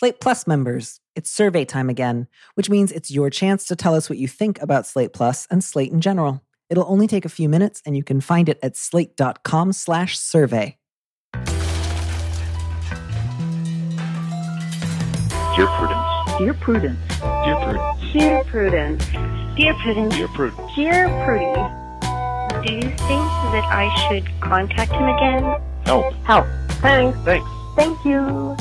Slate Plus members, it's survey time again, which means it's your chance to tell us what you think about Slate Plus and Slate in general. It'll only take a few minutes and you can find it at slate.com slash survey. Dear Prudence. Dear Prudence. Dear Prudence. Dear Prudence. Dear Prudence. Dear Prudence. Dear Prudy. Do you think that I should contact him again? Help. Help. Thanks. Thanks. Thank you.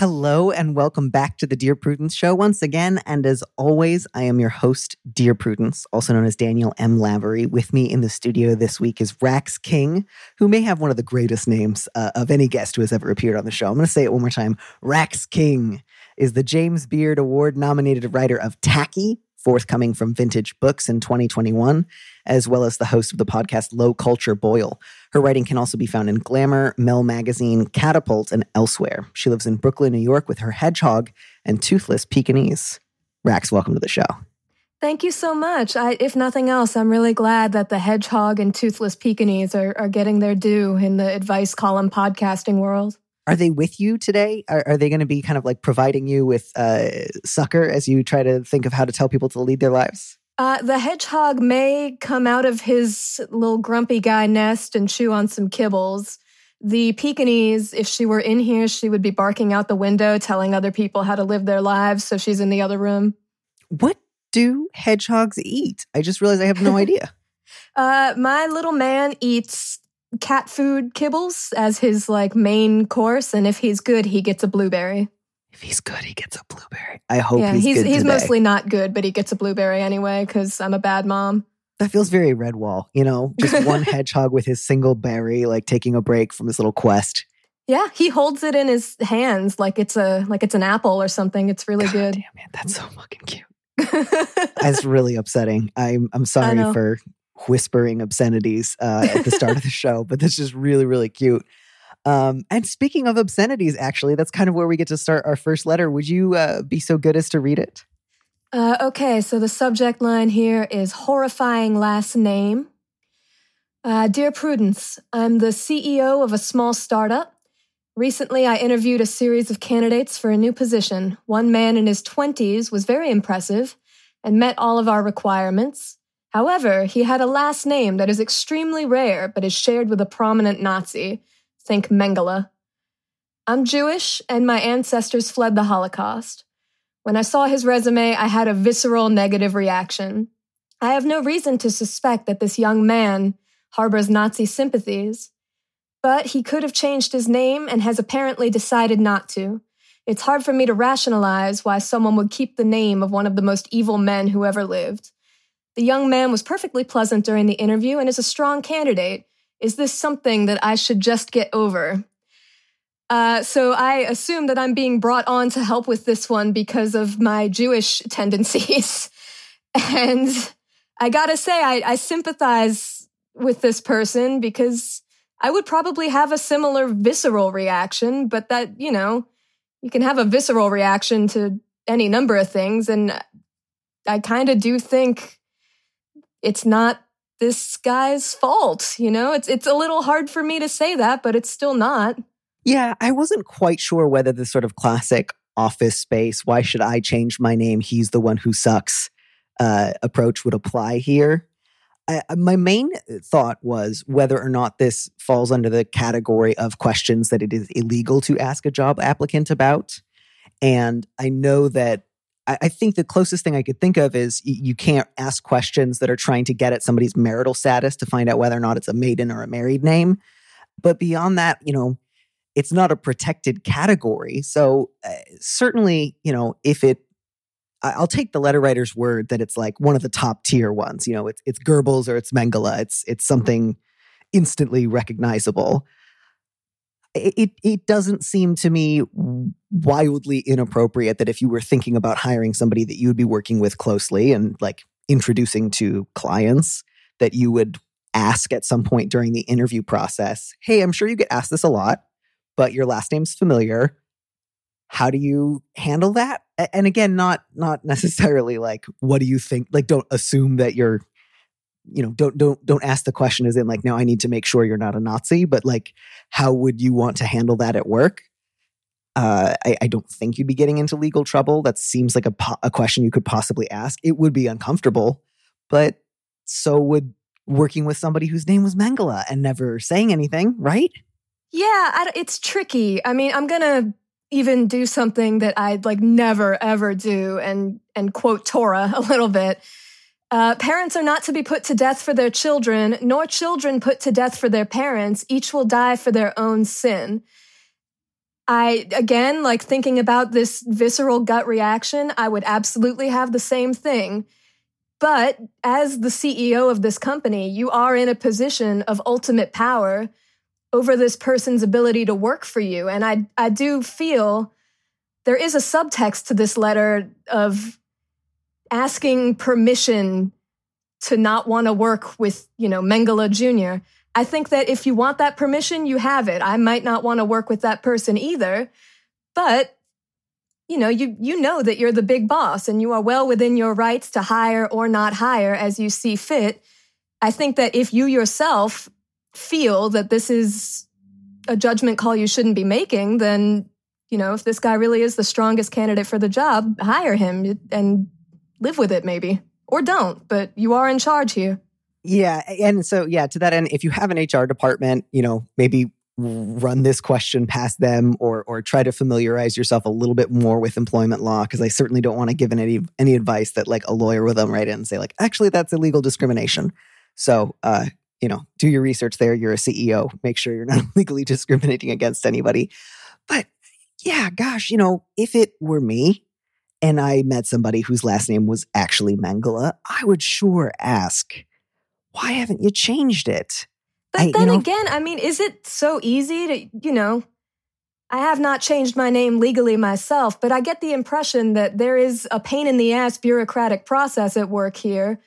Hello and welcome back to the Dear Prudence Show once again. And as always, I am your host, Dear Prudence, also known as Daniel M. Lavery. With me in the studio this week is Rax King, who may have one of the greatest names uh, of any guest who has ever appeared on the show. I'm going to say it one more time. Rax King is the James Beard Award nominated writer of Tacky, forthcoming from Vintage Books in 2021, as well as the host of the podcast Low Culture Boil. Her writing can also be found in Glamour, Mel Magazine, Catapult, and elsewhere. She lives in Brooklyn, New York with her hedgehog and toothless Pekingese. Rax, welcome to the show. Thank you so much. I, if nothing else, I'm really glad that the hedgehog and toothless Pekingese are, are getting their due in the advice column podcasting world. Are they with you today? Are, are they going to be kind of like providing you with uh, succor as you try to think of how to tell people to lead their lives? Uh, the hedgehog may come out of his little grumpy guy nest and chew on some kibbles. The Pekingese, if she were in here, she would be barking out the window, telling other people how to live their lives. So she's in the other room. What do hedgehogs eat? I just realized I have no idea. Uh, my little man eats cat food kibbles as his like main course, and if he's good, he gets a blueberry. If he's good, he gets a blueberry. I hope yeah, he's, he's good he's today. mostly not good, but he gets a blueberry anyway because I'm a bad mom. That feels very Redwall, you know, just one hedgehog with his single berry, like taking a break from his little quest. Yeah, he holds it in his hands like it's a like it's an apple or something. It's really God good. Damn man, that's so fucking cute. That's really upsetting. I'm I'm sorry for whispering obscenities uh, at the start of the show, but that's just really really cute. Um, and speaking of obscenities, actually, that's kind of where we get to start our first letter. Would you uh, be so good as to read it? Uh, okay, so the subject line here is horrifying last name. Uh, Dear Prudence, I'm the CEO of a small startup. Recently, I interviewed a series of candidates for a new position. One man in his 20s was very impressive and met all of our requirements. However, he had a last name that is extremely rare but is shared with a prominent Nazi. Think Mengele. I'm Jewish, and my ancestors fled the Holocaust. When I saw his resume, I had a visceral negative reaction. I have no reason to suspect that this young man harbors Nazi sympathies, but he could have changed his name and has apparently decided not to. It's hard for me to rationalize why someone would keep the name of one of the most evil men who ever lived. The young man was perfectly pleasant during the interview and is a strong candidate. Is this something that I should just get over? Uh, so I assume that I'm being brought on to help with this one because of my Jewish tendencies. and I gotta say, I, I sympathize with this person because I would probably have a similar visceral reaction, but that, you know, you can have a visceral reaction to any number of things. And I kind of do think it's not this guy's fault, you know? It's it's a little hard for me to say that, but it's still not. Yeah, I wasn't quite sure whether the sort of classic office space, why should I change my name? He's the one who sucks uh, approach would apply here. I, my main thought was whether or not this falls under the category of questions that it is illegal to ask a job applicant about. And I know that I, think the closest thing I could think of is you can't ask questions that are trying to get at somebody's marital status to find out whether or not it's a maiden or a married name. But beyond that, you know, it's not a protected category. So uh, certainly, you know, if it, I'll take the letter writer's word that it's like one of the top tier ones. You know, it's it's Goebbels or it's Mengele. It's it's something instantly recognizable. It, it doesn't seem to me wildly inappropriate that if you were thinking about hiring somebody that you would be working with closely and like introducing to clients, that you would ask at some point during the interview process, "Hey, I'm sure you get asked this a lot." but your last name's familiar. how do you handle that? And again, not not necessarily like what do you think? Like, don't assume that you're, you know, don't don't don't ask the question as in like, no, I need to make sure you're not a Nazi, but like, how would you want to handle that at work? Uh, I, I don't think you'd be getting into legal trouble. That seems like a po- a question you could possibly ask. It would be uncomfortable, but so would working with somebody whose name was Mengele and never saying anything, right? Yeah, it's tricky. I mean, I'm gonna even do something that I'd like never ever do, and and quote Torah a little bit. Uh, parents are not to be put to death for their children, nor children put to death for their parents. Each will die for their own sin. I, again, like thinking about this visceral gut reaction, I would absolutely have the same thing. But as the CEO of this company, you are in a position of ultimate power over this person's ability to work for you. And I, I do feel there is a subtext to this letter of asking permission to not want to work with, you know, Mengele Jr. I think that if you want that permission, you have it. I might not want to work with that person either, but you know, you you know that you're the big boss and you are well within your rights to hire or not hire as you see fit. I think that if you yourself feel that this is a judgment call you shouldn't be making, then you know, if this guy really is the strongest candidate for the job, hire him and live with it maybe. Or don't, but you are in charge here. Yeah, and so yeah, to that end, if you have an HR department, you know, maybe run this question past them or or try to familiarize yourself a little bit more with employment law because I certainly don't want to give any any advice that like a lawyer will them right in and say like actually that's illegal discrimination. So, uh, you know, do your research there. You're a CEO. Make sure you're not legally discriminating against anybody. But yeah, gosh, you know, if it were me and I met somebody whose last name was actually Mengele, I would sure ask, why haven't you changed it? But I- you then know- again, I mean, is it so easy to, you know, I have not changed my name legally myself, but I get the impression that there is a pain in the ass bureaucratic process at work here.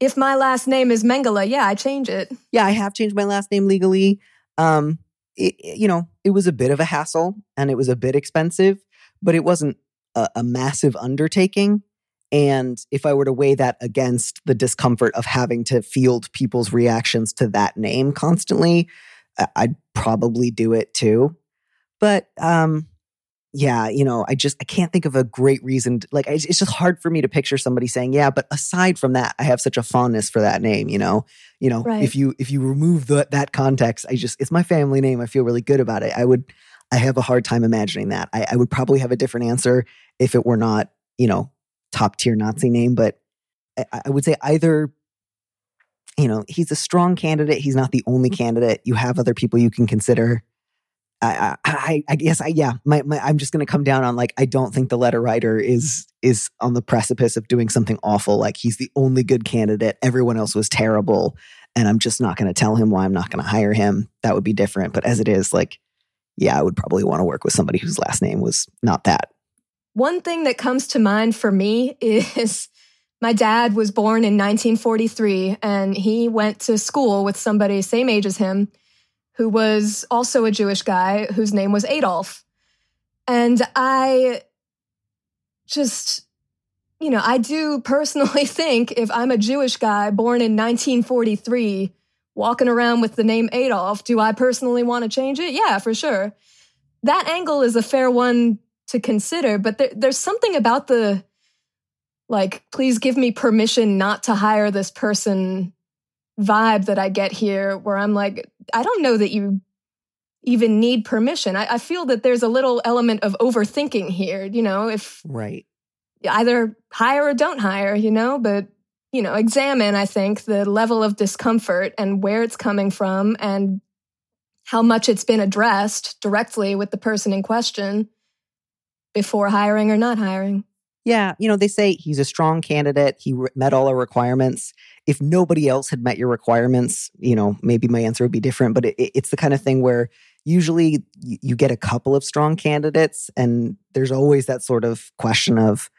If my last name is Mengele, yeah, I change it. yeah, I have changed my last name legally. Um, it- you know, it was a bit of a hassle and it was a bit expensive, but it wasn't a, a massive undertaking. And if I were to weigh that against the discomfort of having to field people's reactions to that name constantly, I'd probably do it too. But um, yeah, you know, I just I can't think of a great reason. To, like, it's it's just hard for me to picture somebody saying, "Yeah," but aside from that, I have such a fondness for that name. You know, you know, Right. if you if you remove the, that context, I just it's my family name. I feel really good about it. I would I have a hard time imagining that. I, I would probably have a different answer if it were not you know top tier Nazi name, but I, I would say either. You know, he's a strong candidate. He's not the only mm. candidate. You have other people you can consider. I, I, I- I guess I, yeah, my, my, I'm just going to come down on like, I don't think the letter writer is, is on the precipice of doing something awful. Like he's the only good candidate. Everyone else was terrible. And I'm just not going to tell him why I'm not going to hire him. That would be different. But as it is, like, yeah, I would probably want to work with somebody whose last name was not that. One thing that comes to mind for me is my dad was born in 1943 and he went to school with somebody same age as him who was also a Jewish guy whose name was Adolf. And I just, you know, I do personally think if I'm a Jewish guy born in 1943 walking around with the name Adolf, do I personally want to change it? Yeah, for sure. That angle is a fair one to consider, but there, there's something about the like, please give me permission not to hire this person vibe that I get here, where I'm like, I don't know that you even need permission. I, I feel that there's a little element of overthinking here, you know, if Right. either hire or don't hire, you know, but you know, examine, I think, the level of discomfort and where it's coming from and how much it's been addressed directly with the person in question before hiring or not hiring. Yeah, you know, they say he's a strong candidate. He re- met all our requirements. If nobody else had met your requirements, you know, maybe my answer would be different. But it, it- it's the kind of thing where usually you, you get a couple of strong candidates, and there's always that sort of question of,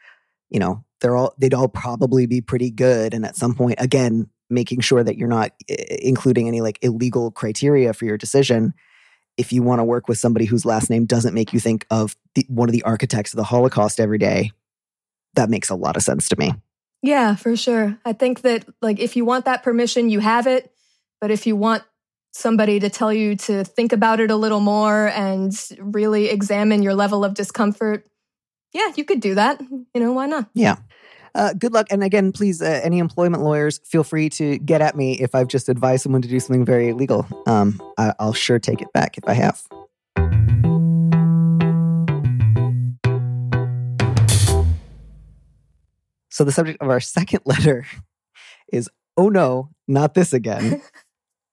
you know, they're all they'd all probably be pretty good, and at some point, again, making sure that you're not including any like illegal criteria for your decision. if you want to work with somebody whose last name doesn't make you think of the, one of the architects of the Holocaust every day, that makes a lot of sense to me. Yeah, for sure. I think that like if you want that permission, you have it. But if you want somebody to tell you to think about it a little more and really examine your level of discomfort, yeah, you could do that. You know, why not? Yeah. Uh, good luck. And again, please, uh, any employment lawyers, feel free to get at me if I've just advised someone to do something very illegal. Um, I- I'll sure take it back if I have. So the subject of our second letter is "Oh no, not this again."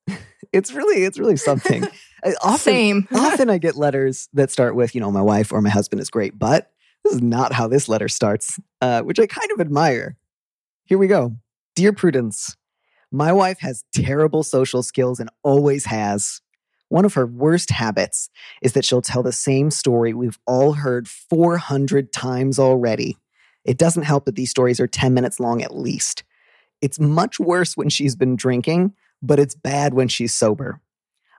it's really, it's really something. Uh, Often, Same. often I get letters that start with, you know, my wife or my husband is great, but this is not how this letter starts, uh, which I kind of admire. Here we go. Dear Prudence, my wife has terrible social skills and always has. One of her worst habits is that she'll tell the same story we've all heard 400 times already. It doesn't help that these stories are 10 minutes long at least. It's much worse when she's been drinking, but it's bad when she's sober.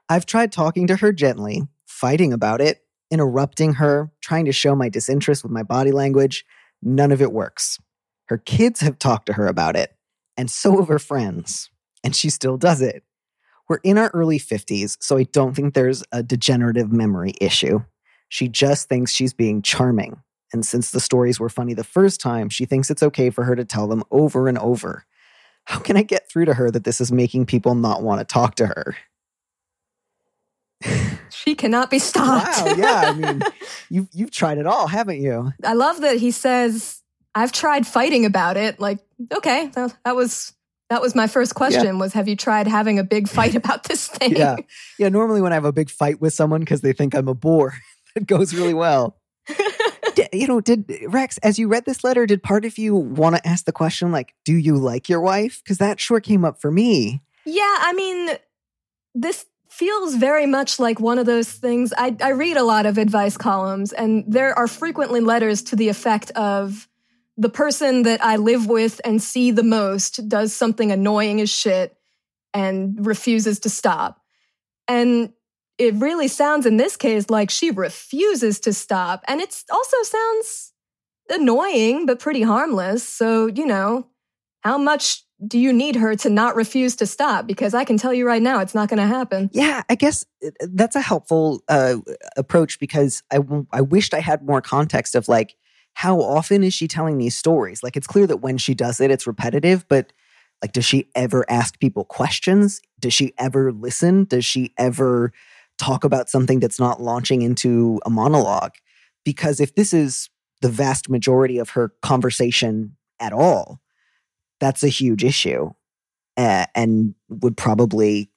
I've tried talking to her gently, fighting about it, interrupting her, trying to show my disinterest with my body language. None of it works. Her kids have talked to her about it, and so have her friends, and she still does it. We're in our early 50s, so I don't think there's a degenerative memory issue. She just thinks she's being charming. And since the stories were funny the first time, she thinks it's okay for her to tell them over and over. How can I get through to her that this is making people not want to talk to her? She cannot be stopped. Wow, yeah, I mean, you've you've tried it all, haven't you? I love that he says, I've tried fighting about it. Like, okay, that, that was that was my first question was have you tried having a big fight about this thing? Yeah. Yeah, normally when I have a big fight with someone because they think I'm a bore, it goes really well. D- you know, did Rax, as you read this letter, did part of you want to ask the question, like, do you like your wife? Because that sure came up for me. Yeah, I mean, this feels very much like one of those things. I, I read a lot of advice columns, and there are frequently letters to the effect of the person that I live with and see the most does something annoying as shit and refuses to stop. And it really sounds in this case like she refuses to stop. And it also sounds annoying, but pretty harmless. So, you know, how much do you need her to not refuse to stop? Because I can tell you right now, it's not going to happen. Yeah, I guess uh, that's a helpful uh, approach because I, w- I wished I had more context of like, how often is she telling these stories? Like, it's clear that when she does it, it's repetitive, but like, does she ever ask people questions? Does she ever listen? Does she ever talk about something that's not launching into a monologue? Because if this is the vast majority of her conversation at all, that's a huge issue uh, and would probably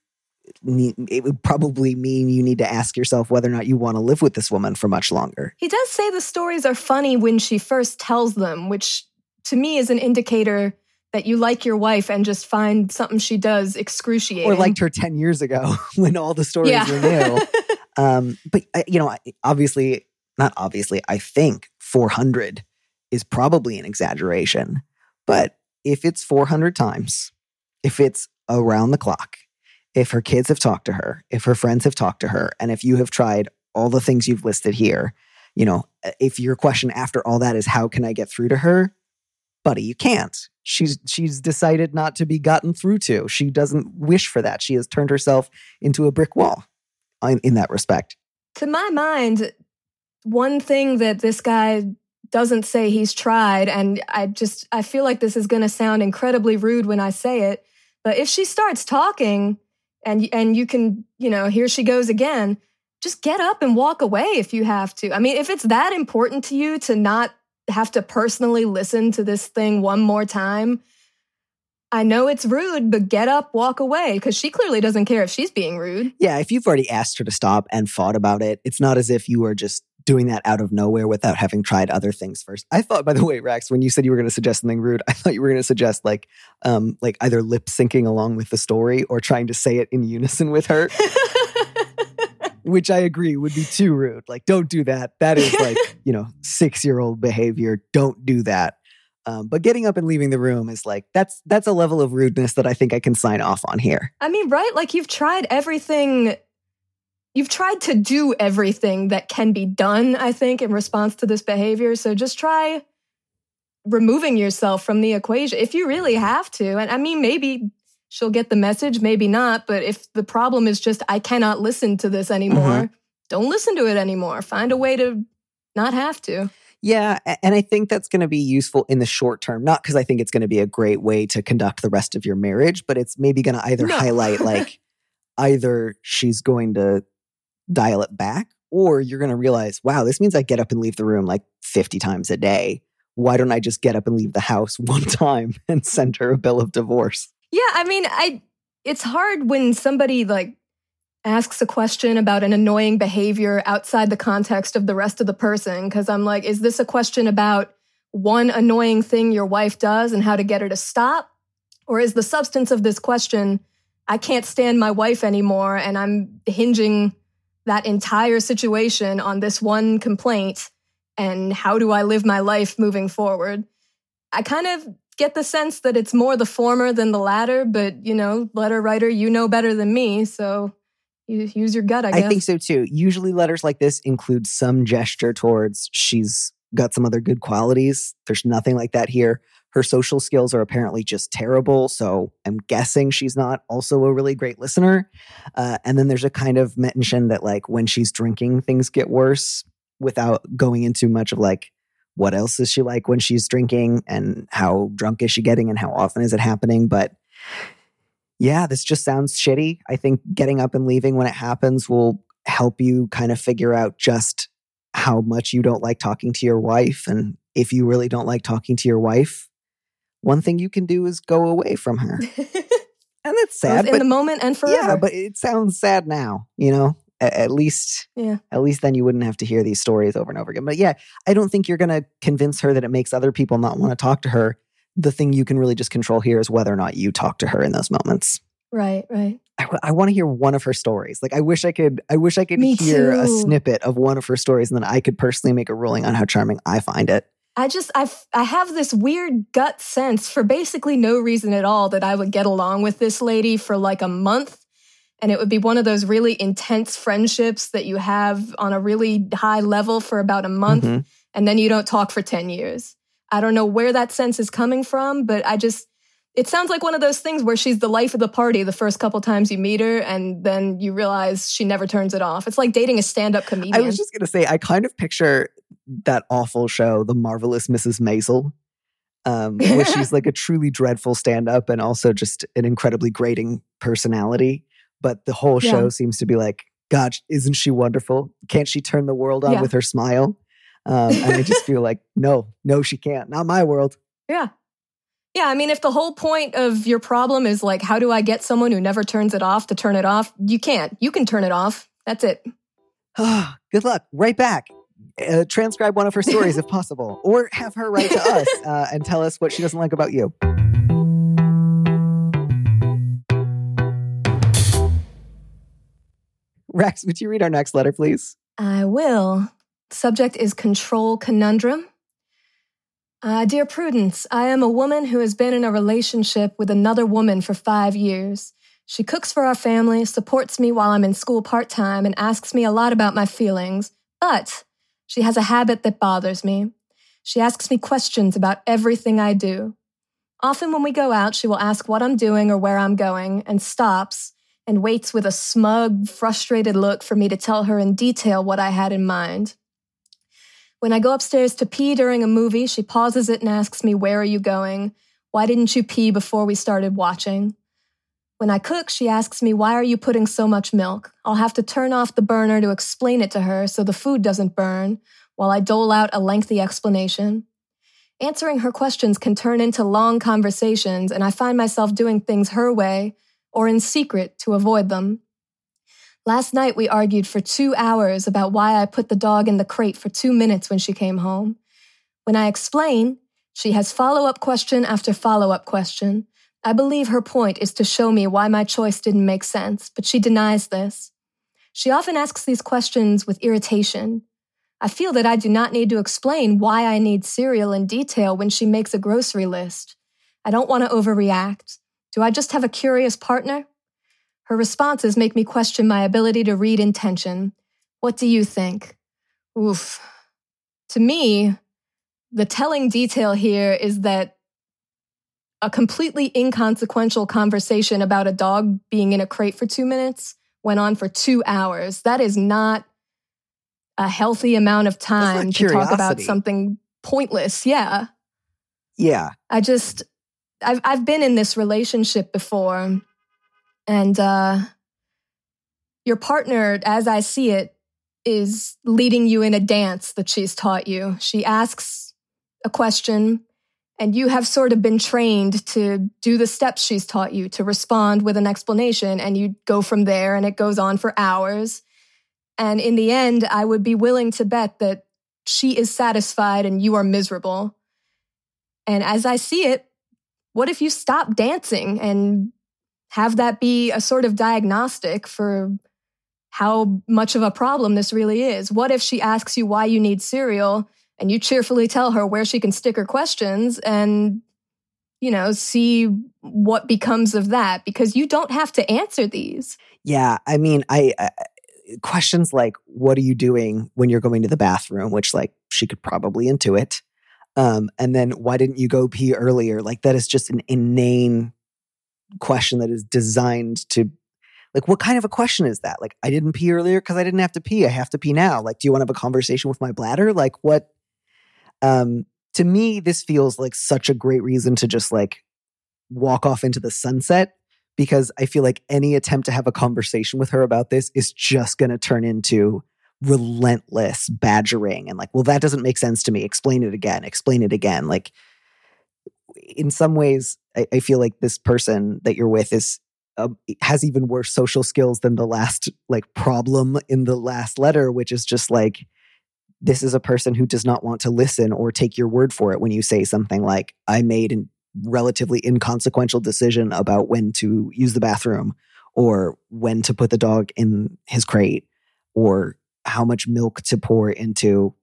need, it would probably mean you need to ask yourself whether or not you want to live with this woman for much longer. He does say the stories are funny when she first tells them, which to me is an indicator that you like your wife and just find something she does excruciating. Or liked her 10 years ago when all the stories yeah. were new. um, but, uh, you know, obviously, not obviously, I think 400 is probably an exaggeration. But if it's 400 times, if it's around the clock, if her kids have talked to her, if her friends have talked to her, and if you have tried all the things you've listed here, you know, uh, if your question after all that is how can I get through to her? Buddy, you can't. She's she's decided not to be gotten through to. She doesn't wish for that. She has turned herself into a brick wall in, in that respect. To my mind, one thing that this guy doesn't say he's tried, and I just I feel like this is going to sound incredibly rude when I say it, but if she starts talking and and you can, you know, here she goes again, just get up and walk away if you have to. I mean, if it's that important to you to not have to personally listen to this thing one more time, I know it's rude, but get up, walk away because she clearly doesn't care if she's being rude. Yeah, if you've already asked her to stop and fought about it, it's not as if you are just doing that out of nowhere without having tried other things first. I thought, by the way, Rax, when you said you were going to suggest something rude, I thought you were going to suggest like, um, like either lip syncing along with the story or trying to say it in unison with her, which I agree would be too rude. Like, don't do that. That is like, you know, six year old behavior. Don't do that. Um, but getting up and leaving the room is like that's that's a level of rudeness that I think I can sign off on here. I mean, right? Like you've tried everything you've tried to do everything that can be done, I think, in response to this behavior. So just try removing yourself from the equation if you really have to. And I mean, maybe she'll get the message, maybe not. But if the problem is just, I cannot listen to this anymore, Mhm. don't listen to it anymore. Find a way to not have to. Yeah, and I think that's going to be useful in the short term. Not because I think it's going to be a great way to conduct the rest of your marriage, but it's maybe going to either No. highlight like either she's going to dial it back or you're going to realize, wow, this means I get up and leave the room like 50 times a day. Why don't I just get up and leave the house one time and send her a bill of divorce? Yeah, I mean, I it's hard when somebody like asks a question about an annoying behavior outside the context of the rest of the person because I'm like, is this a question about one annoying thing your wife does and how to get her to stop? Or is the substance of this question, I can't stand my wife anymore and I'm hinging that entire situation on this one complaint and how do I live my life moving forward? I kind of get the sense that it's more the former than the latter, but you know, letter writer, you know better than me, so you use your gut, I guess. I, think so too. Usually letters like this include some gesture towards she's got some other good qualities. There's nothing like that here. Her social skills are apparently just terrible. So I'm guessing she's not also a really great listener. Uh, and then there's a kind of mention that, like, when she's drinking, things get worse without going into much of like, what else is she like when she's drinking and how drunk is she getting and how often is it happening? But yeah, this just sounds shitty. I think getting up and leaving when it happens will help you kind of figure out just how much you don't like talking to your wife. And if you really don't like talking to your wife, one thing you can do is go away from her. And that's sad. Both in but, the moment and forever. yeah, but it sounds sad now, you know? At, at least yeah. at least then you wouldn't have to hear these stories over and over again. But yeah, I don't think you're going to convince her that it makes other people not want to talk to her. The thing you can really just control here is whether or not you talk to her in those moments. Right, right. I, want to hear one of her stories. Like I wish I could. I wish I could Me hear a snippet of one of her stories, and then I could personally make a ruling on how charming I find it. I just I I have this weird gut sense for basically no reason at all that I would get along with this lady for like a month and it would be one of those really intense friendships that you have on a really high level for about a month Mhm. and then you don't talk for 10 years. I don't know where that sense is coming from, but I just it sounds like one of those things where she's the life of the party the first couple times you meet her and then you realize she never turns it off. It's like dating a stand-up comedian. I was just gonna say, I kind of picture that awful show, The Marvelous Mrs. Maisel, um, where she's like a truly dreadful stand-up and also just an incredibly grating personality. But the whole Yeah. show seems to be like, God, isn't she wonderful? Can't she turn the world on Yeah. with her smile? Um, and I just feel like, no, no, she can't. Not my world. Yeah. Yeah, I mean, if the whole point of your problem is like, how do I get someone who never turns it off to turn it off? You can't. You can turn it off. That's it. Ah, good luck. Right back. Uh, transcribe one of her stories if possible, or have her write to us uh, and tell us what she doesn't like about you. Rax, would you read our next letter, please? I will. Subject is control conundrum. Uh, Dear Prudence, I am a woman who has been in a relationship with another woman for five years. She cooks for our family, supports me while I'm in school part time, and asks me a lot about my feelings. But she has a habit that bothers me. She asks me questions about everything I do. Often when we go out, she will ask what I'm doing or where I'm going and stops and waits with a smug, frustrated look for me to tell her in detail what I had in mind. When I go upstairs to pee during a movie, she pauses it and asks me, Where are you going? Why didn't you pee before we started watching? When I cook, she asks me, Why are you putting so much milk? I'll have to turn off the burner to explain it to her so the food doesn't burn, while I dole out a lengthy explanation. Answering her questions can turn into long conversations, and I find myself doing things her way or in secret to avoid them. Last night, we argued for two hours about why I put the dog in the crate for two minutes when she came home. When I explain, she has follow up question after follow up question. I believe her point is to show me why my choice didn't make sense, but she denies this. She often asks these questions with irritation. I feel that I do not need to explain why I need cereal in detail when she makes a grocery list. I don't want to overreact. Do I just have a curious partner? Her responses make me question my ability to read intention. What do you think? Oof. To me, the telling detail here is that a completely inconsequential conversation about a dog being in a crate for two minutes went on for two hours. That is not a healthy amount of time to talk about something pointless. Yeah. Yeah. I just I've I've been in this relationship before and uh your partner as I see it is leading you in a dance that she's taught you. She asks a question and you have sort of been trained to do the steps she's taught you to respond with an explanation and you go from there and it goes on for hours. And in the end, I would be willing to bet that she is satisfied and you are miserable. And as I see it, what if you stop dancing and have that be a sort of diagnostic for how much of a problem this really is? What if she asks you why you need cereal and you cheerfully tell her where she can stick her questions and, you know, see what becomes of that? Because you don't have to answer these. Yeah. I mean, I, I questions like, what are you doing when you're going to the bathroom? Which, like, she could probably intuit. Um, and then why didn't you go pee earlier? Like, that is just an inane question that is designed to, like, what kind of a question is that? Like, I didn't pee earlier because I didn't have to pee. I have to pee now. Like, do you want to have a conversation with my bladder? Like, what? Um, to me, this feels like such a great reason to just like walk off into the sunset because I feel like any attempt to have a conversation with her about this is just going to turn into relentless badgering and like, well, that doesn't make sense to me. Explain it again. Explain it again. Like, in some ways, I, I feel like this person that you're with is uh, has even worse social skills than the last like problem in the last letter, which is just like this is a person who does not want to listen or take your word for it when you say something like, I made a relatively inconsequential decision about when to use the bathroom or when to put the dog in his crate or how much milk to pour into.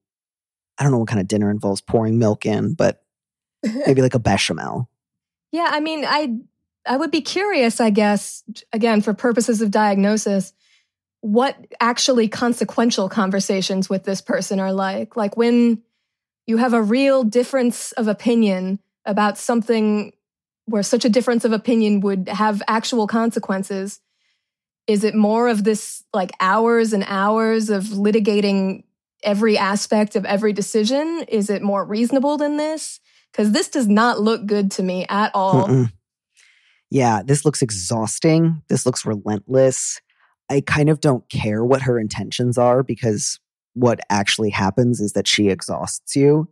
I don't know what kind of dinner involves pouring milk in, but maybe like a bechamel. Yeah, I mean, I I would be curious, I guess, again for purposes of diagnosis, what actually consequential conversations with this person are like. Like when you have a real difference of opinion about something where such a difference of opinion would have actual consequences. Is it more of this like hours and hours of litigating every aspect of every decision? Is it more reasonable than this? Because this does not look good to me at all. Mm-mm. Yeah, this looks exhausting. This looks relentless. I kind of don't care what her intentions are because what actually happens is that she exhausts you.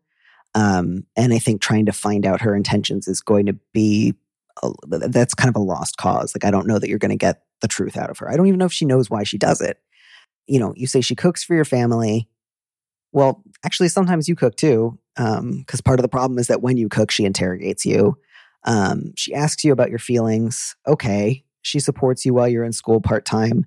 Um, and I think trying to find out her intentions is going to be a, that's kind of a lost cause. Like, I don't know that you're going to get the truth out of her. I don't even know if she knows why she does it. You know, you say she cooks for your family. Well, actually, sometimes you cook too, because um, part of the problem is that when you cook, she interrogates you. Um, she asks you about your feelings. Okay. She supports you while you're in school part time.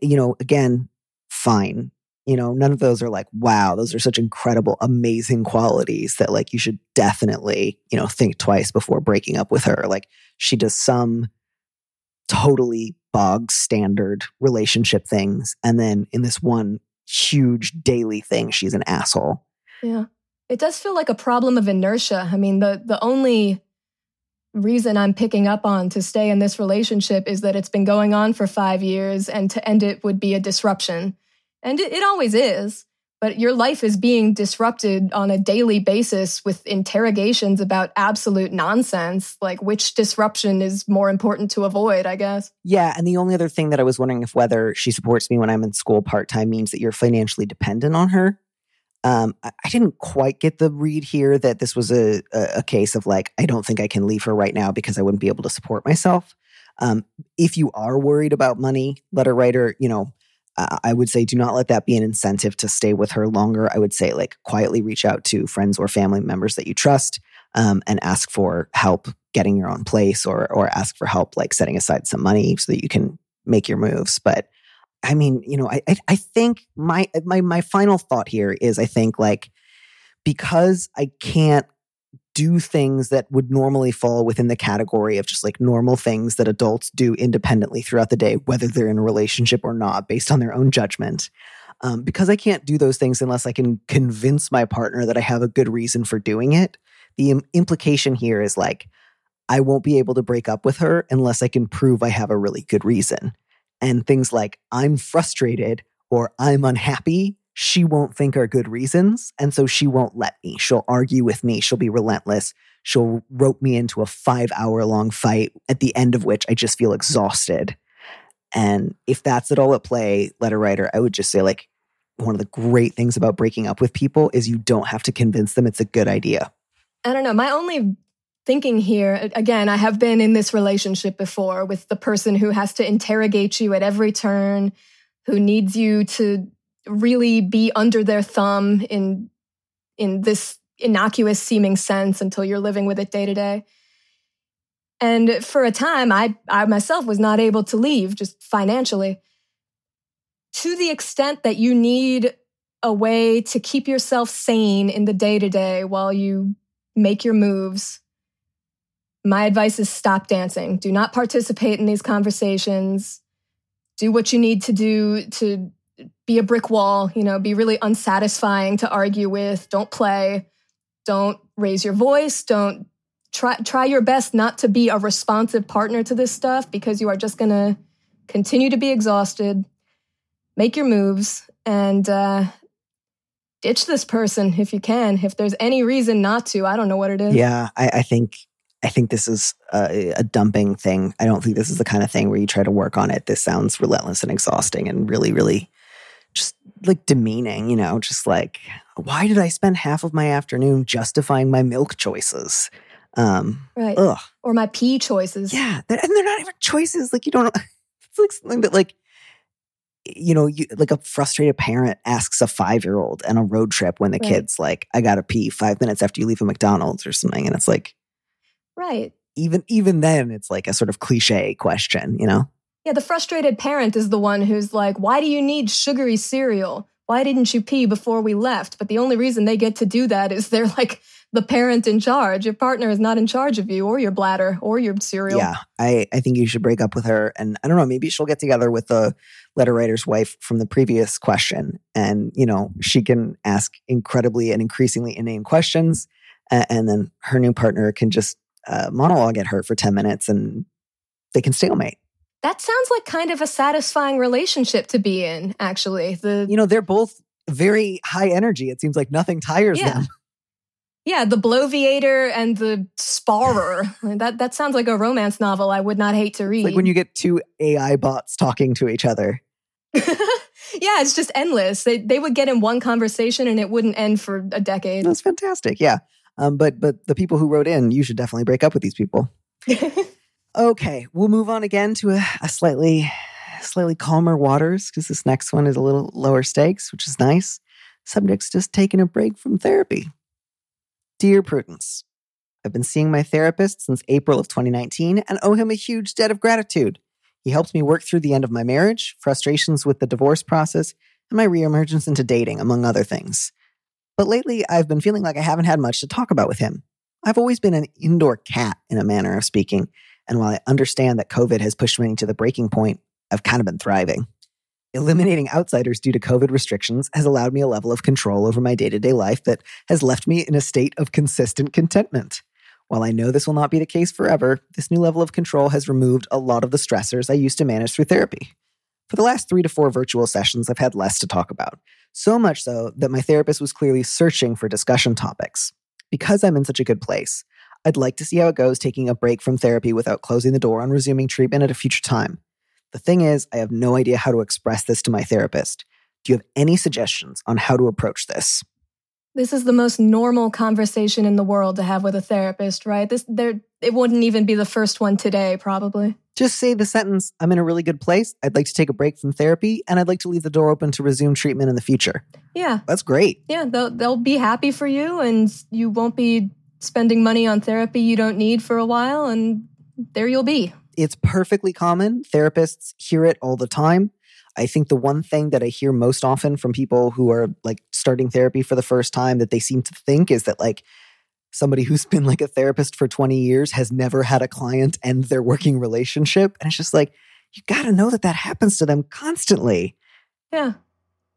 You know, again, fine. You know, none of those are like, wow, those are such incredible, amazing qualities that like you should definitely, you know, think twice before breaking up with her. Like she does some totally bog standard relationship things. And then in this one huge daily thing, she's an asshole. Yeah. It does feel like a problem of inertia. I mean, the the only reason I'm picking up on to stay in this relationship is that it's been going on for five years and to end it would be a disruption. And it, it always is. But your life is being disrupted on a daily basis with interrogations about absolute nonsense. Like, which disruption is more important to avoid, I guess? Yeah. And the only other thing that I was wondering if whether she supports me when I'm in school part time means that you're financially dependent on her. Um, I, didn't quite get the read here that this was a, a, case of like, I don't think I can leave her right now because I wouldn't be able to support myself. Um, if you are worried about money, letter writer, you know, I would say do not let that be an incentive to stay with her longer. I would say like quietly reach out to friends or family members that you trust um, and ask for help getting your own place or or ask for help like setting aside some money so that you can make your moves. But I mean, you know, I I, think my my my final thought here is I think like because I can't do things that would normally fall within the category of just like normal things that adults do independently throughout the day, whether they're in a relationship or not, based on their own judgment. Um, because I can't do those things unless I can convince my partner that I have a good reason for doing it. The Im- implication here is like, I won't be able to break up with her unless I can prove I have a really good reason. And things like, I'm frustrated or I'm unhappy, she won't think are good reasons. And so she won't let me. She'll argue with me. She'll be relentless. She'll rope me into a five hour long fight, at the end of which I just feel exhausted. And if that's at all at play, letter writer, I would just say, like, one of the great things about breaking up with people is you don't have to convince them it's a good idea. I don't know. My only thinking here, again, I have been in this relationship before with the person who has to interrogate you at every turn, who needs you to really be under their thumb in in this innocuous seeming sense until you're living with it day to day. And for a time, I, I myself was not able to leave just financially. To the extent that you need a way to keep yourself sane in the day to day while you make your moves, my advice is stop dancing. Do not participate in these conversations. Do what you need to do to be a brick wall, you know, be really unsatisfying to argue with. Don't play. Don't raise your voice. Don't try try your best not to be a responsive partner to this stuff because you are just going to continue to be exhausted. Make your moves and uh ditch this person if you can. If there's any reason not to, I don't know what it is. Yeah, I, I think I think this is a, a, dumping thing. I don't think this is the kind of thing where you try to work on it. This sounds relentless and exhausting and really, really just like demeaning, you know, just like, why did I spend half of my afternoon justifying my milk choices? Um, right. Ugh. Or my pee choices. Yeah. and they're not even choices. Like, you don't, it's like something that, like, you know, you, like a frustrated parent asks a five year old on a road trip when the right. kid's like, I gotta pee five minutes after you leave a McDonald's or something. And it's like, right. Even, even then, it's like a sort of cliche question, you know? Yeah, the frustrated parent is the one who's like, why do you need sugary cereal? Why didn't you pee before we left? But the only reason they get to do that is they're like the parent in charge. Your partner is not in charge of you or your bladder or your cereal. Yeah, I, I think you should break up with her. And I don't know, maybe she'll get together with the letter writer's wife from the previous question. And, you know, she can ask incredibly and increasingly inane questions. And, and then her new partner can just uh, monologue at her for 10 minutes and they can stalemate. That sounds like kind of a satisfying relationship to be in, actually. The You know, they're both very high energy. It seems like nothing tires yeah. them. Yeah, the bloviator and the sparer. that that sounds like a romance novel I would not hate to read. It's like when you get two AI bots talking to each other. yeah, it's just endless. They they would get in one conversation and it wouldn't end for a decade. That's fantastic. Yeah. Um, but but the people who wrote in, you should definitely break up with these people. Okay, we'll move on again to a, a slightly slightly calmer waters because this next one is a little lower stakes, which is nice. Subject's just taking a break from therapy. Dear Prudence, I've been seeing my therapist since April of 2019 and owe him a huge debt of gratitude. He helped me work through the end of my marriage, frustrations with the divorce process, and my reemergence into dating, among other things. But lately, I've been feeling like I haven't had much to talk about with him. I've always been an indoor cat, in a manner of speaking, and while I understand that COVID has pushed me to the breaking point, I've kind of been thriving. Eliminating outsiders due to COVID restrictions has allowed me a level of control over my day to day life that has left me in a state of consistent contentment. While I know this will not be the case forever, this new level of control has removed a lot of the stressors I used to manage through therapy. For the last three to four virtual sessions, I've had less to talk about. So much so that my therapist was clearly searching for discussion topics. Because I'm in such a good place, I'd like to see how it goes taking a break from therapy without closing the door on resuming treatment at a future time. The thing is, I have no idea how to express this to my therapist. Do you have any suggestions on how to approach this? This is the most normal conversation in the world to have with a therapist, right? This there it wouldn't even be the first one today, probably. Just say the sentence, I'm in a really good place. I'd like to take a break from therapy and I'd like to leave the door open to resume treatment in the future. Yeah. That's great. Yeah, they'll they'll be happy for you and you won't be spending money on therapy you don't need for a while, and there you'll be. It's perfectly common. Therapists hear it all the time. I think the one thing that I hear most often from people who are like starting therapy for the first time that they seem to think is that like somebody who's been like a therapist for 20 years has never had a client end their working relationship. And it's just like, you got to know that that happens to them constantly. Yeah.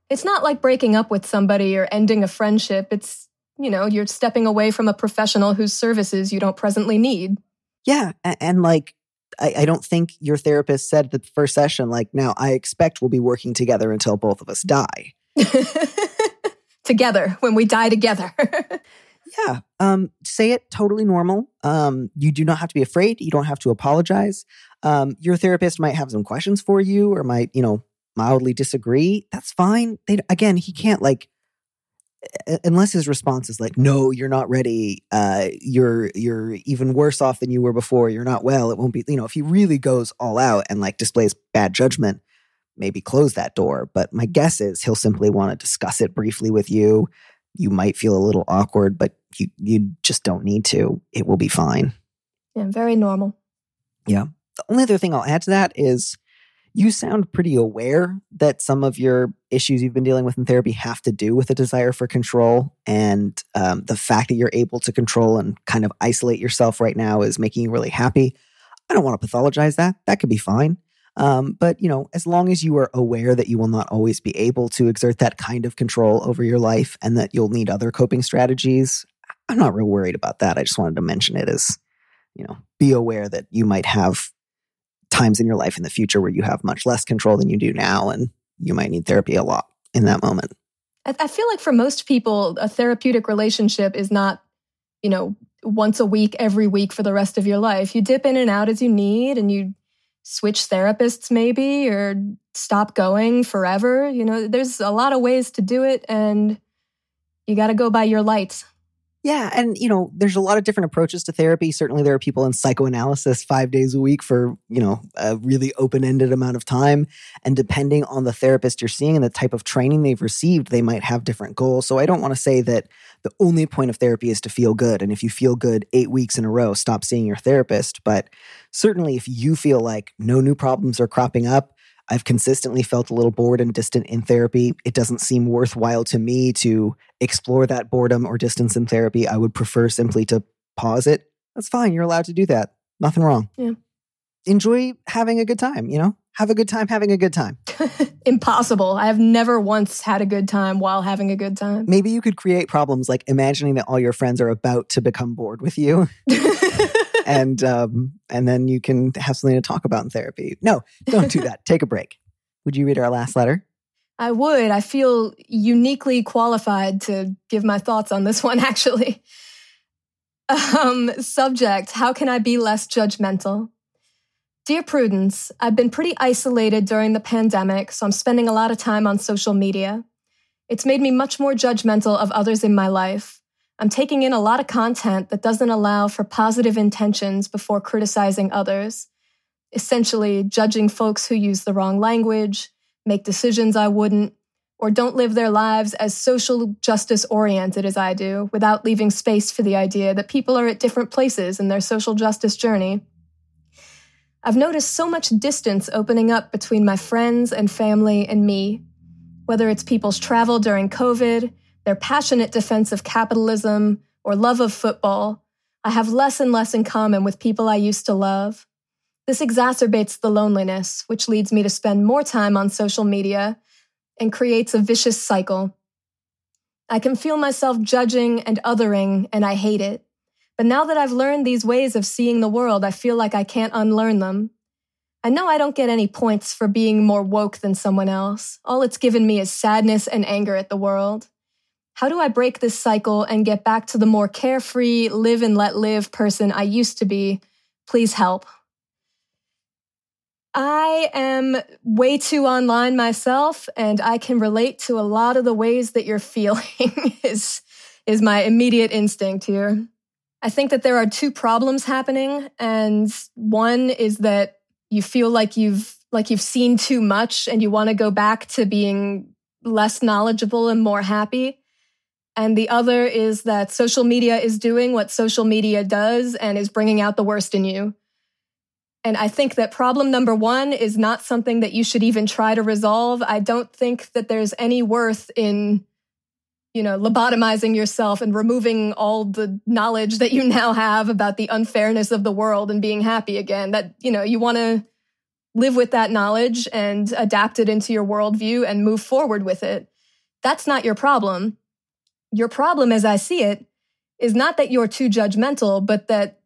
It's not like breaking up with somebody or ending a friendship. It's, you know, you're stepping away from a professional whose services you don't presently need. Yeah. And, and like, I, I, don't think your therapist said at the first session, like, now I expect we'll be working together until both of us die. together, when we die together. yeah. Um, say it totally normal. Um, you do not have to be afraid. You don't have to apologize. Um, your therapist might have some questions for you or might, you know, mildly disagree. That's fine. They, again, he can't like unless his response is like no you're not ready uh, you're you're even worse off than you were before you're not well it won't be you know if he really goes all out and like displays bad judgment maybe close that door but my guess is he'll simply want to discuss it briefly with you you might feel a little awkward but you you just don't need to it will be fine yeah very normal yeah the only other thing i'll add to that is you sound pretty aware that some of your issues you've been dealing with in therapy have to do with a desire for control. And um, the fact that you're able to control and kind of isolate yourself right now is making you really happy. I don't want to pathologize that. That could be fine. Um, but, you know, as long as you are aware that you will not always be able to exert that kind of control over your life and that you'll need other coping strategies, I'm not real worried about that. I just wanted to mention it as, you know, be aware that you might have times in your life in the future where you have much less control than you do now and you might need therapy a lot in that moment. I feel like for most people, a therapeutic relationship is not, you know, once a week, every week for the rest of your life. You dip in and out as you need and you switch therapists maybe or stop going forever. You know, there's a lot of ways to do it and you got to go by your lights. Yeah. And, you know, there's a lot of different approaches to therapy. Certainly, there are people in psychoanalysis five days a week for, you know, a really open ended amount of time. And depending on the therapist you're seeing and the type of training they've received, they might have different goals. So I don't want to say that the only point of therapy is to feel good. And if you feel good eight weeks in a row, stop seeing your therapist. But certainly, if you feel like no new problems are cropping up, I've consistently felt a little bored and distant in therapy. It doesn't seem worthwhile to me to explore that boredom or distance in therapy. I would prefer simply to pause it. That's fine. You're allowed to do that. Nothing wrong. Yeah. Enjoy having a good time, you know? Have a good time having a good time. Impossible. I have never once had a good time while having a good time. Maybe you could create problems like imagining that all your friends are about to become bored with you. and um, and then you can have something to talk about in therapy. No, don't do that. Take a break. Would you read our last letter? I would. I feel uniquely qualified to give my thoughts on this one, actually. Um, subject How can I be less judgmental? Dear Prudence, I've been pretty isolated during the pandemic, so I'm spending a lot of time on social media. It's made me much more judgmental of others in my life. I'm taking in a lot of content that doesn't allow for positive intentions before criticizing others, essentially judging folks who use the wrong language, make decisions I wouldn't, or don't live their lives as social justice oriented as I do, without leaving space for the idea that people are at different places in their social justice journey. I've noticed so much distance opening up between my friends and family and me, whether it's people's travel during COVID their passionate defense of capitalism, or love of football, I have less and less in common with people I used to love. This exacerbates the loneliness, which leads me to spend more time on social media and creates a vicious cycle. I can feel myself judging and othering, and I hate it. But now that I've learned these ways of seeing the world, I feel like I can't unlearn them. I know I don't get any points for being more woke than someone else. All it's given me is sadness and anger at the world. How do I break this cycle and get back to the more carefree, live and let live person I used to be? Please help. I am way too online myself, and I can relate to a lot of the ways that you're feeling, is, is my immediate instinct here. I think that there are two problems happening, and one is that you feel like you've like you've seen too much and you want to go back to being less knowledgeable and more happy. And the other is that social media is doing what social media does and is bringing out the worst in you. And I think that problem number one is not something that you should even try to resolve. I don't think that there's any worth in, you know, lobotomizing yourself and removing all the knowledge that you now have about the unfairness of the world and being happy again. That, you know, you want to live with that knowledge and adapt it into your worldview and move forward with it. That's not your problem. Your problem, as I see it, is not that you're too judgmental, but that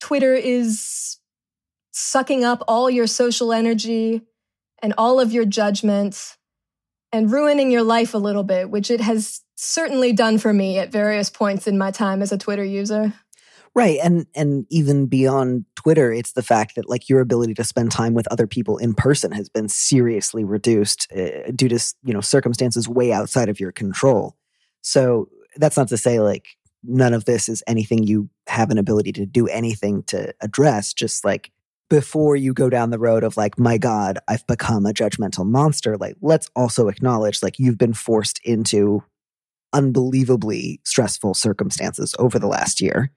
Twitter is sucking up all your social energy and all of your judgment and ruining your life a little bit, which it has certainly done for me at various points in my time as a Twitter user. Right. And and even beyond Twitter, it's the fact that like your ability to spend time with other people in person has been seriously reduced uh, due to, you know, circumstances way outside of your control. So that's not to say like none of this is anything you have an ability to do anything to address, just like before you go down the road of like my god, I've become a judgmental monster, like let's also acknowledge like you've been forced into unbelievably stressful circumstances over the last year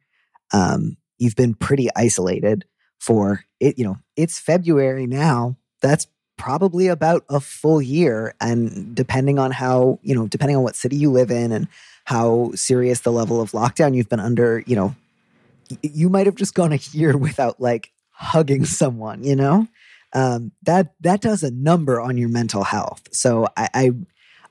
um, you've been pretty isolated for it. You know, it's February now. That's probably about a full year. And depending on how, you know, depending on what city you live in and how serious the level of lockdown you've been under, you know, you might have just gone a year without like hugging someone, you know? Um, that that does a number on your mental health. So I, I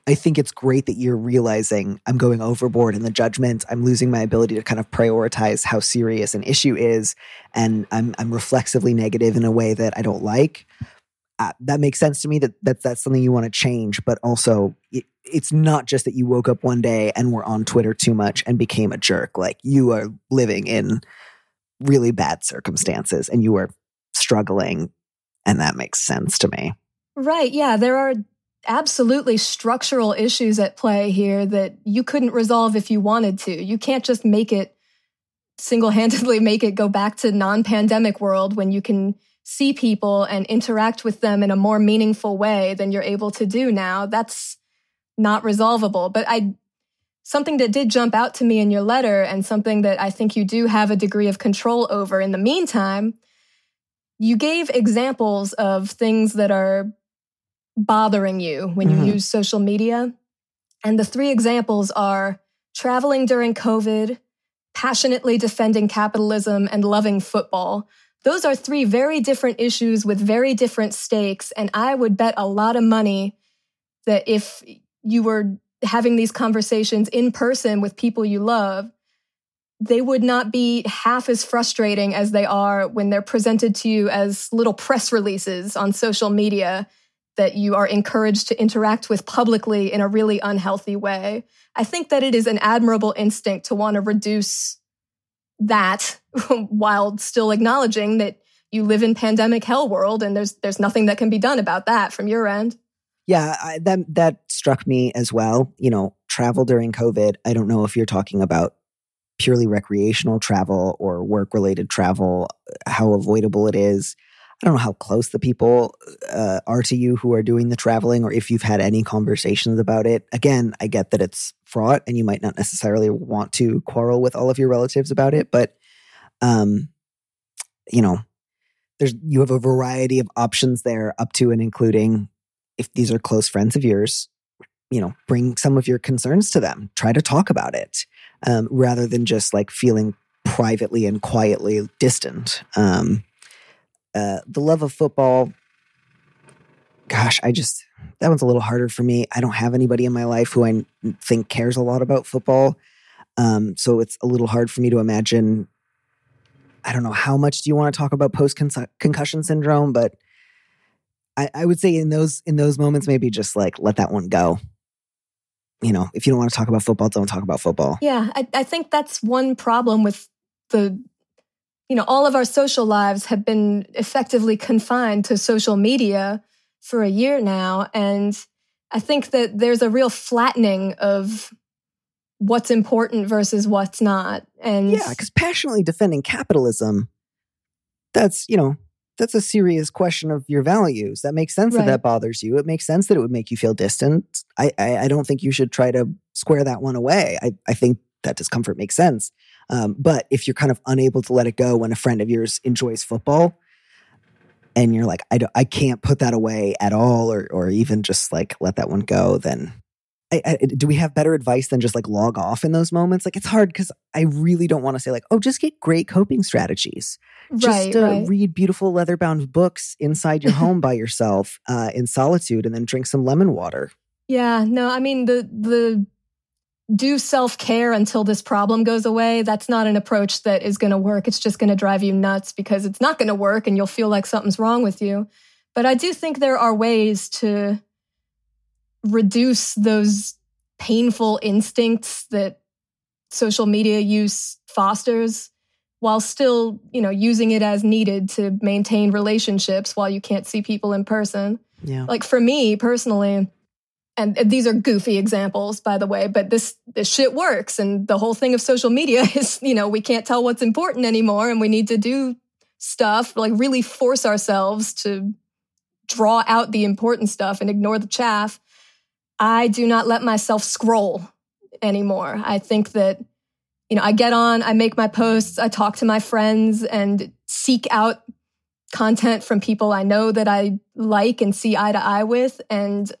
I think it's great that you're realizing I'm going overboard in the judgment. I'm losing my ability to kind of prioritize how serious an issue is, and I'm I'm reflexively negative in a way that I don't like. Uh, that makes sense to me. That, that that's something you want to change, but also it, it's not just that you woke up one day and were on Twitter too much and became a jerk. Like you are living in really bad circumstances and you are struggling, and that makes sense to me. Right. Yeah. There are absolutely structural issues at play here that you couldn't resolve if you wanted to. You can't just make it single handedly make it go back to non pandemic world when you can see people and interact with them in a more meaningful way than you're able to do now. That's not resolvable. But I, something that did jump out to me in your letter and something that I think you do have a degree of control over in the meantime, you gave examples of things that are bothering you when you mm-hmm. use social media. And the three examples are traveling during COVID, passionately defending capitalism, and loving football. Those are three very different issues with very different stakes. And I would bet a lot of money that if you were having these conversations in person with people you love, they would not be half as frustrating as they are when they're presented to you as little press releases on social media that you are encouraged to interact with publicly in a really unhealthy way. I think that it is an admirable instinct to want to reduce that while still acknowledging that you live in pandemic hell world and there's there's nothing that can be done about that from your end. Yeah, I, that that struck me as well. You know, travel during COVID. I don't know if you're talking about purely recreational travel or work related travel, how avoidable it is. I don't know how close the people uh, are to you who are doing the traveling or if you've had any conversations about it. Again, I get that it's fraught and you might not necessarily want to quarrel with all of your relatives about it, but um, you know, there's you have a variety of options there up to and including if these are close friends of yours, you know, bring some of your concerns to them. Try to talk about it um, rather than just like feeling privately and quietly distant. Um, uh, the love of football, gosh, I just, that one's a little harder for me. I don't have anybody in my life who I think cares a lot about football. Um, so it's a little hard for me to imagine. I don't know how much do you want to talk about post concussion syndrome, but I, I would say in those in those moments, maybe just like let that one go. You know, if you don't want to talk about football, don't talk about football. Yeah, I, I think that's one problem with the you know, all of our social lives have been effectively confined to social media for a year now. And I think that there's a real flattening of what's important versus what's not. And yeah, because passionately defending capitalism, that's, you know, that's a serious question of your values. That makes sense right. that that bothers you. It makes sense that it would make you feel distant. I, I, I don't think you should try to square that one away. I, I think that discomfort makes sense. Um, but if you're kind of unable to let it go when a friend of yours enjoys football, and you're like, I don't, I can't put that away at all, or or even just like let that one go, then I, I, do we have better advice than just like log off in those moments? Like it's hard because I really don't want to say like, oh, just get great coping strategies. Just right, uh, right. read beautiful leather bound books inside your home by yourself uh, in solitude, and then drink some lemon water. Yeah, no, I mean the the do self-care until this problem goes away. That's not an approach that is going to work. It's just going to drive you nuts because it's not going to work and you'll feel like something's wrong with you. But I do think there are ways to reduce those painful instincts that social media use fosters while still, you know, using it as needed to maintain relationships while you can't see people in person. Yeah. Like for me personally, and these are goofy examples by the way but this this shit works. And the whole thing of social media is you know we can't tell what's important anymore and we need to do stuff like really force ourselves to draw out the important stuff and ignore the chaff. I do not let myself scroll anymore. I think that you know i get on i make my posts i talk to my friends and seek out content from people i know that i like and see eye to eye with. And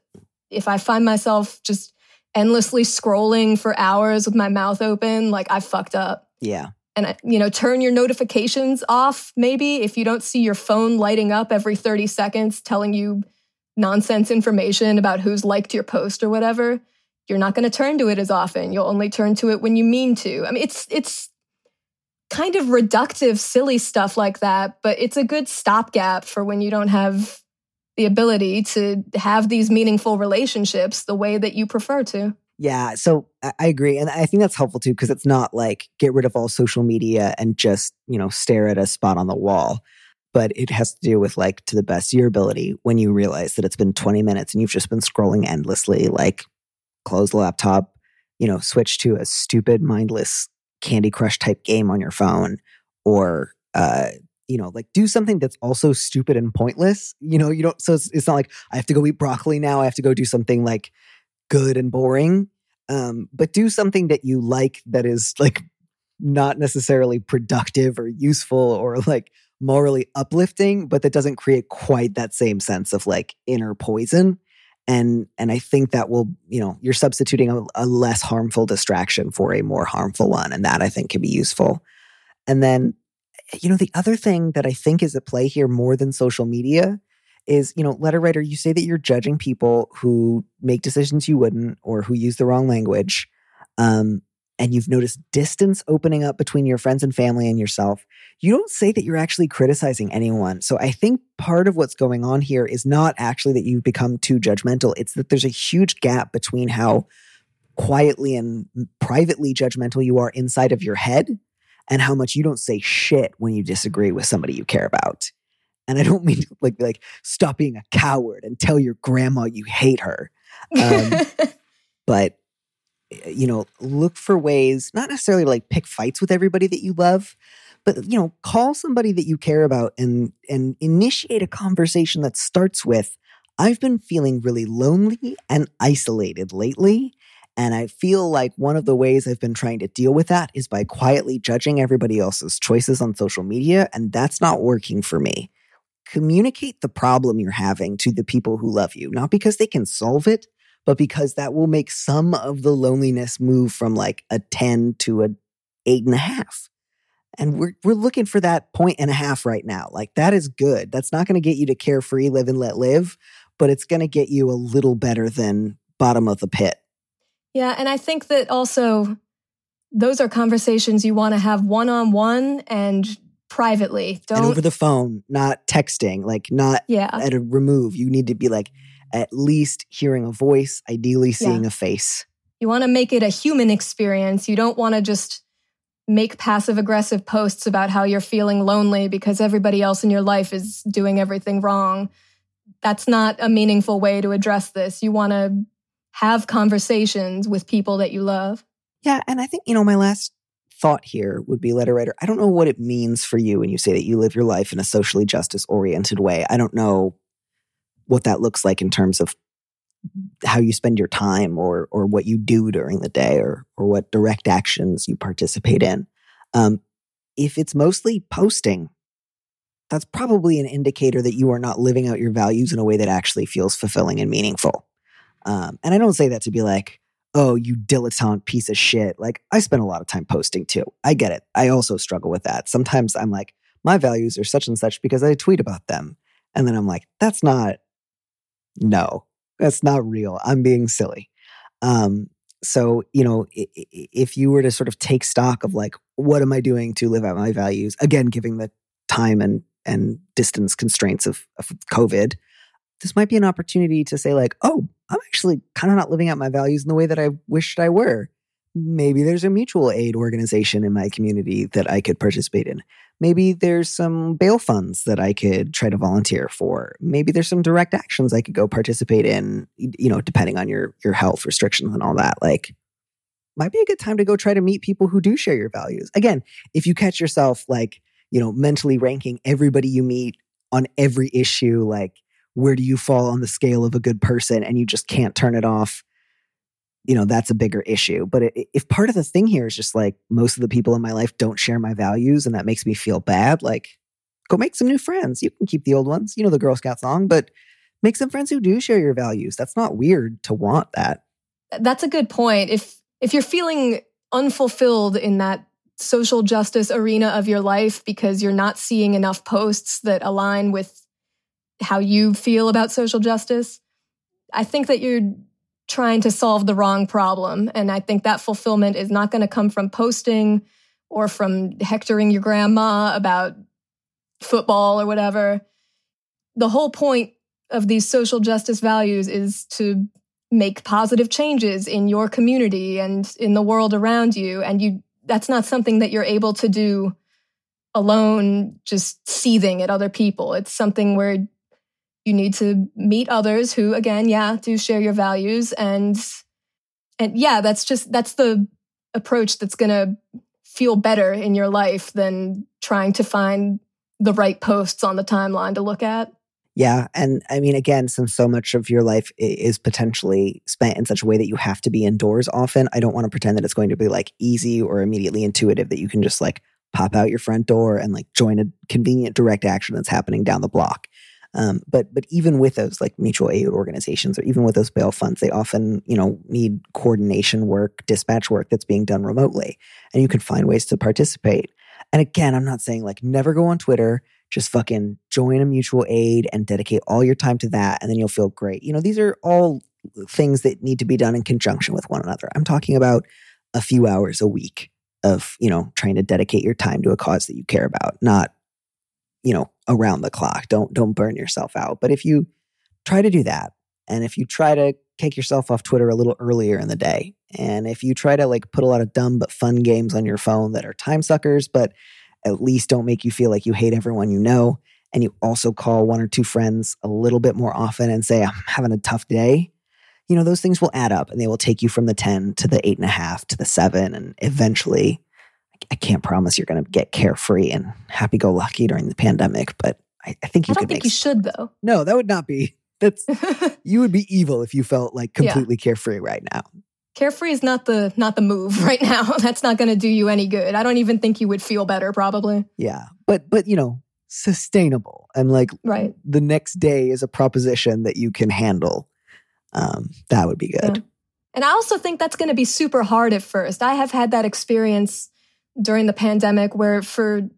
if I find myself just endlessly scrolling for hours with my mouth open, like I fucked up. Yeah. And you know, turn your notifications off maybe if you don't see your phone lighting up every 30 seconds telling you nonsense information about who's liked your post or whatever, you're not going to turn to it as often. You'll only turn to it when you mean to. I mean, it's it's kind of reductive silly stuff like that, but it's a good stopgap for when you don't have the ability to have these meaningful relationships the way that you prefer to. Yeah, so I agree, and I think that's helpful too because it's not like get rid of all social media and just you know stare at a spot on the wall, but it has to do with like to the best of your ability when you realize that it's been 20 minutes and you've just been scrolling endlessly, like close the laptop, you know, switch to a stupid, mindless Candy Crush type game on your phone, or uh, you know, like do something that's also stupid and pointless. You know, you don't. So it's, it's not like I have to go eat broccoli now. I have to go do something like good and boring. Um, but do something that you like that is like not necessarily productive or useful or like morally uplifting, but that doesn't create quite that same sense of like inner poison. And and I think that will, you know, you're substituting a, a less harmful distraction for a more harmful one. And that I think can be useful. And then you know, the other thing that I think is at play here more than social media is, you know, letter writer, you say that you're judging people who make decisions you wouldn't or who use the wrong language. Um, and you've noticed distance opening up between your friends and family and yourself. You don't say that you're actually criticizing anyone. So I think part of what's going on here is not actually that you've become too judgmental. It's that there's a huge gap between how quietly and privately judgmental you are inside of your head and how much you don't say shit when you disagree with somebody you care about. And I don't mean like like stop being a coward and tell your grandma you hate her. Um, but you know, look for ways not necessarily to like pick fights with everybody that you love, but you know, call somebody that you care about and and initiate a conversation that starts with I've been feeling really lonely and isolated lately. And I feel like one of the ways I've been trying to deal with that is by quietly judging everybody else's choices on social media. And that's not working for me. Communicate the problem you're having to the people who love you, not because they can solve it, but because that will make some of the loneliness move from like a 10 to a eight and a half. And we're, we're looking for that point and a half right now. Like that is good. That's not going to get you to carefree, live and let live, but it's going to get you a little better than bottom of the pit. Yeah, and I think that also those are conversations you want to have one on one and privately. Don't and over the phone, not texting, like not yeah. at a remove. You need to be like at least hearing a voice, ideally seeing Yeah. a face. You want to make it a human experience. You don't want to just make passive aggressive posts about how you're feeling lonely because everybody else in your life is doing everything wrong. That's not a meaningful way to address this. You want to have conversations with people that you love. Yeah, and I think you know my last thought here would be letter writer. I don't know what it means for you when you say that you live your life in a socially justice oriented way. I don't know what that looks like in terms of how you spend your time or or what you do during the day or or what direct actions you participate in. Um, if it's mostly posting, that's probably an indicator that you are not living out your values in a way that actually feels fulfilling and meaningful. Um, and I don't say that to be like, oh, you dilettante piece of shit. Like, I spend a lot of time posting too. I get it. I also struggle with that. Sometimes I'm like, my values are such and such because I tweet about them. And then I'm like, that's not, no, that's not real. I'm being silly. Um, so, you know, if you were to sort of take stock of like, what am I doing to live out my values? Again, giving the time and and distance constraints of, of COVID, this might be an opportunity to say, like, oh, I'm actually kind of not living out my values in the way that I wished I were. Maybe there's a mutual aid organization in my community that I could participate in. Maybe there's some bail funds that I could try to volunteer for. Maybe there's some direct actions I could go participate in, you know, depending on your your health restrictions and all that. Like might be a good time to go try to meet people who do share your values. Again, if you catch yourself like, you know, mentally ranking everybody you meet on every issue like where do you fall on the scale of a good person and you just can't turn it off? You know that's a bigger issue. But if part of the thing here is just like most of the people in my life don't share my values and that makes me feel bad like go make some new friends. You can keep the old ones. You know the girl scout song but make some friends who do share your values. That's not weird to want that. That's a good point. If if you're feeling unfulfilled in that social justice arena of your life because you're not seeing enough posts that align with how you feel about social justice, I think that you're trying to solve the wrong problem. And I think that fulfillment is not going to come from posting or from hectoring your grandma about football or whatever. The whole point of these social justice values is to make positive changes in your community and in the world around you and you that's not something that you're able to do alone just seething at other people it's something where you need to meet others who again yeah do share your values. And and yeah that's just that's the approach that's going to feel better in your life than trying to find the right posts on the timeline to look at. Yeah and i mean again since so much of your life is potentially spent in such a way that you have to be indoors often i don't want to pretend that it's going to be like easy or immediately intuitive that you can just like pop out your front door and like join a convenient direct action that's happening down the block um, but but even with those like mutual aid organizations or even with those bail funds, they often you know need coordination work, dispatch work that's being done remotely, and you can find ways to participate. And again, I'm not saying like never go on Twitter. Just fucking join a mutual aid and dedicate all your time to that, and then you'll feel great. You know, these are all things that need to be done in conjunction with one another. I'm talking about a few hours a week of you know trying to dedicate your time to a cause that you care about, not you know, around the clock. Don't don't burn yourself out. But if you try to do that, and if you try to take yourself off Twitter a little earlier in the day, and if you try to like put a lot of dumb but fun games on your phone that are time suckers, but at least don't make you feel like you hate everyone you know, and you also call one or two friends a little bit more often and say, I'm having a tough day, you know, those things will add up and they will take you from the 10 to the eight and a half to the seven. And eventually I can't promise you're going to get carefree and happy go lucky during the pandemic, but I, I think you I don't think you should though. No, that would not be. That's you would be evil if you felt like completely yeah. carefree right now. Carefree is not the not the move right now. That's not going to do you any good. I don't even think you would feel better probably. Yeah. But but you know, sustainable and like right. the next day is a proposition that you can handle. Um that would be good. Yeah. And I also think that's going to be super hard at first. I have had that experience during the pandemic where for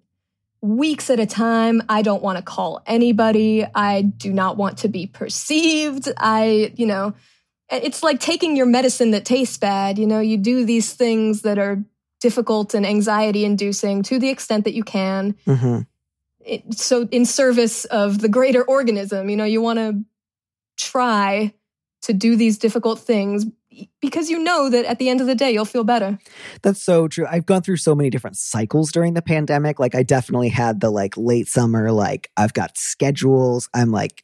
weeks at a time, I don't want to call anybody. I do not want to be perceived. I, you know, it's like taking your medicine that tastes bad. You know, you do these things that are difficult and anxiety inducing to the extent that you can. Mm-hmm. It, so, in service of the greater organism, you know, you want to try to do these difficult things because you know that at the end of the day you'll feel better. That's so true. I've gone through so many different cycles during the pandemic. Like I definitely had the like late summer like I've got schedules. I'm like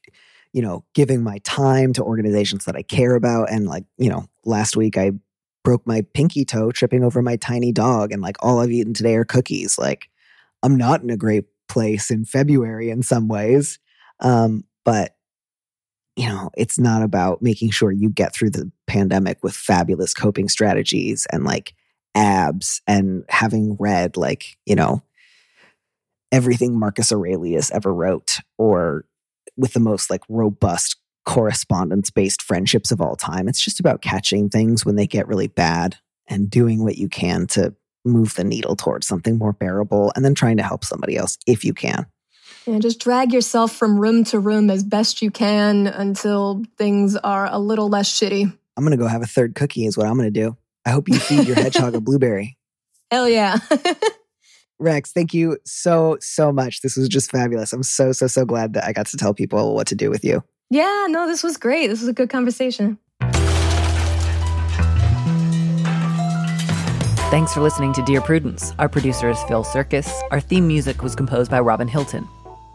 you know, giving my time to organizations that I care about and like, you know, last week I broke my pinky toe tripping over my tiny dog and like all I've eaten today are cookies. Like I'm not in a great place in February in some ways. Um, but you know, it's not about making sure you get through the pandemic with fabulous coping strategies and like abs and having read like, you know, everything Marcus Aurelius ever wrote or with the most like robust correspondence based friendships of all time. It's just about catching things when they get really bad and doing what you can to move the needle towards something more bearable and then trying to help somebody else if you can. And just drag yourself from room to room as best you can until things are a little less shitty. I'm going to go have a third cookie, is what I'm going to do. I hope you feed your hedgehog a blueberry. Hell yeah. Rax, thank you so, so much. This was just fabulous. I'm so, so, so glad that I got to tell people what to do with you. yeah, no, this was great. This was a good conversation. Thanks for listening to Dear Prudence. Our producer is Phil Surkis. Our theme music was composed by Robin Hilton.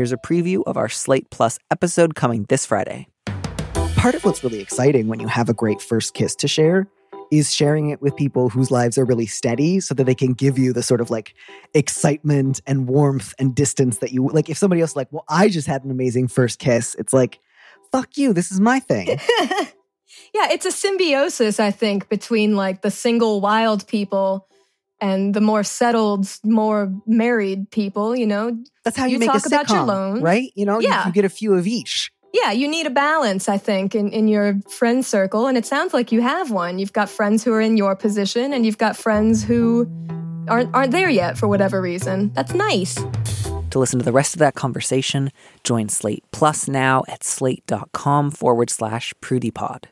Here's a preview of our Slate Plus episode coming this Friday. Part of what's really exciting when you have a great first kiss to share is sharing it with people whose lives are really steady so that they can give you the sort of like excitement and warmth and distance that you like. If somebody else is like, well, I just had an amazing first kiss, it's like, fuck you, this is my thing. yeah, it's a symbiosis, I think, between like the single wild people and the more settled, more married people, you know? That's how you, You make talk a about your sitcom, loans. right? You know, you- you, get a few of each. Yeah, you need a balance, I think, in, in your friend circle. And it sounds like you have one. You've got friends who are in your position and you've got friends who aren't aren't there yet for whatever reason. That's nice. To listen to the rest of that conversation, join Slate Plus now at slate.com forward slash prudypod.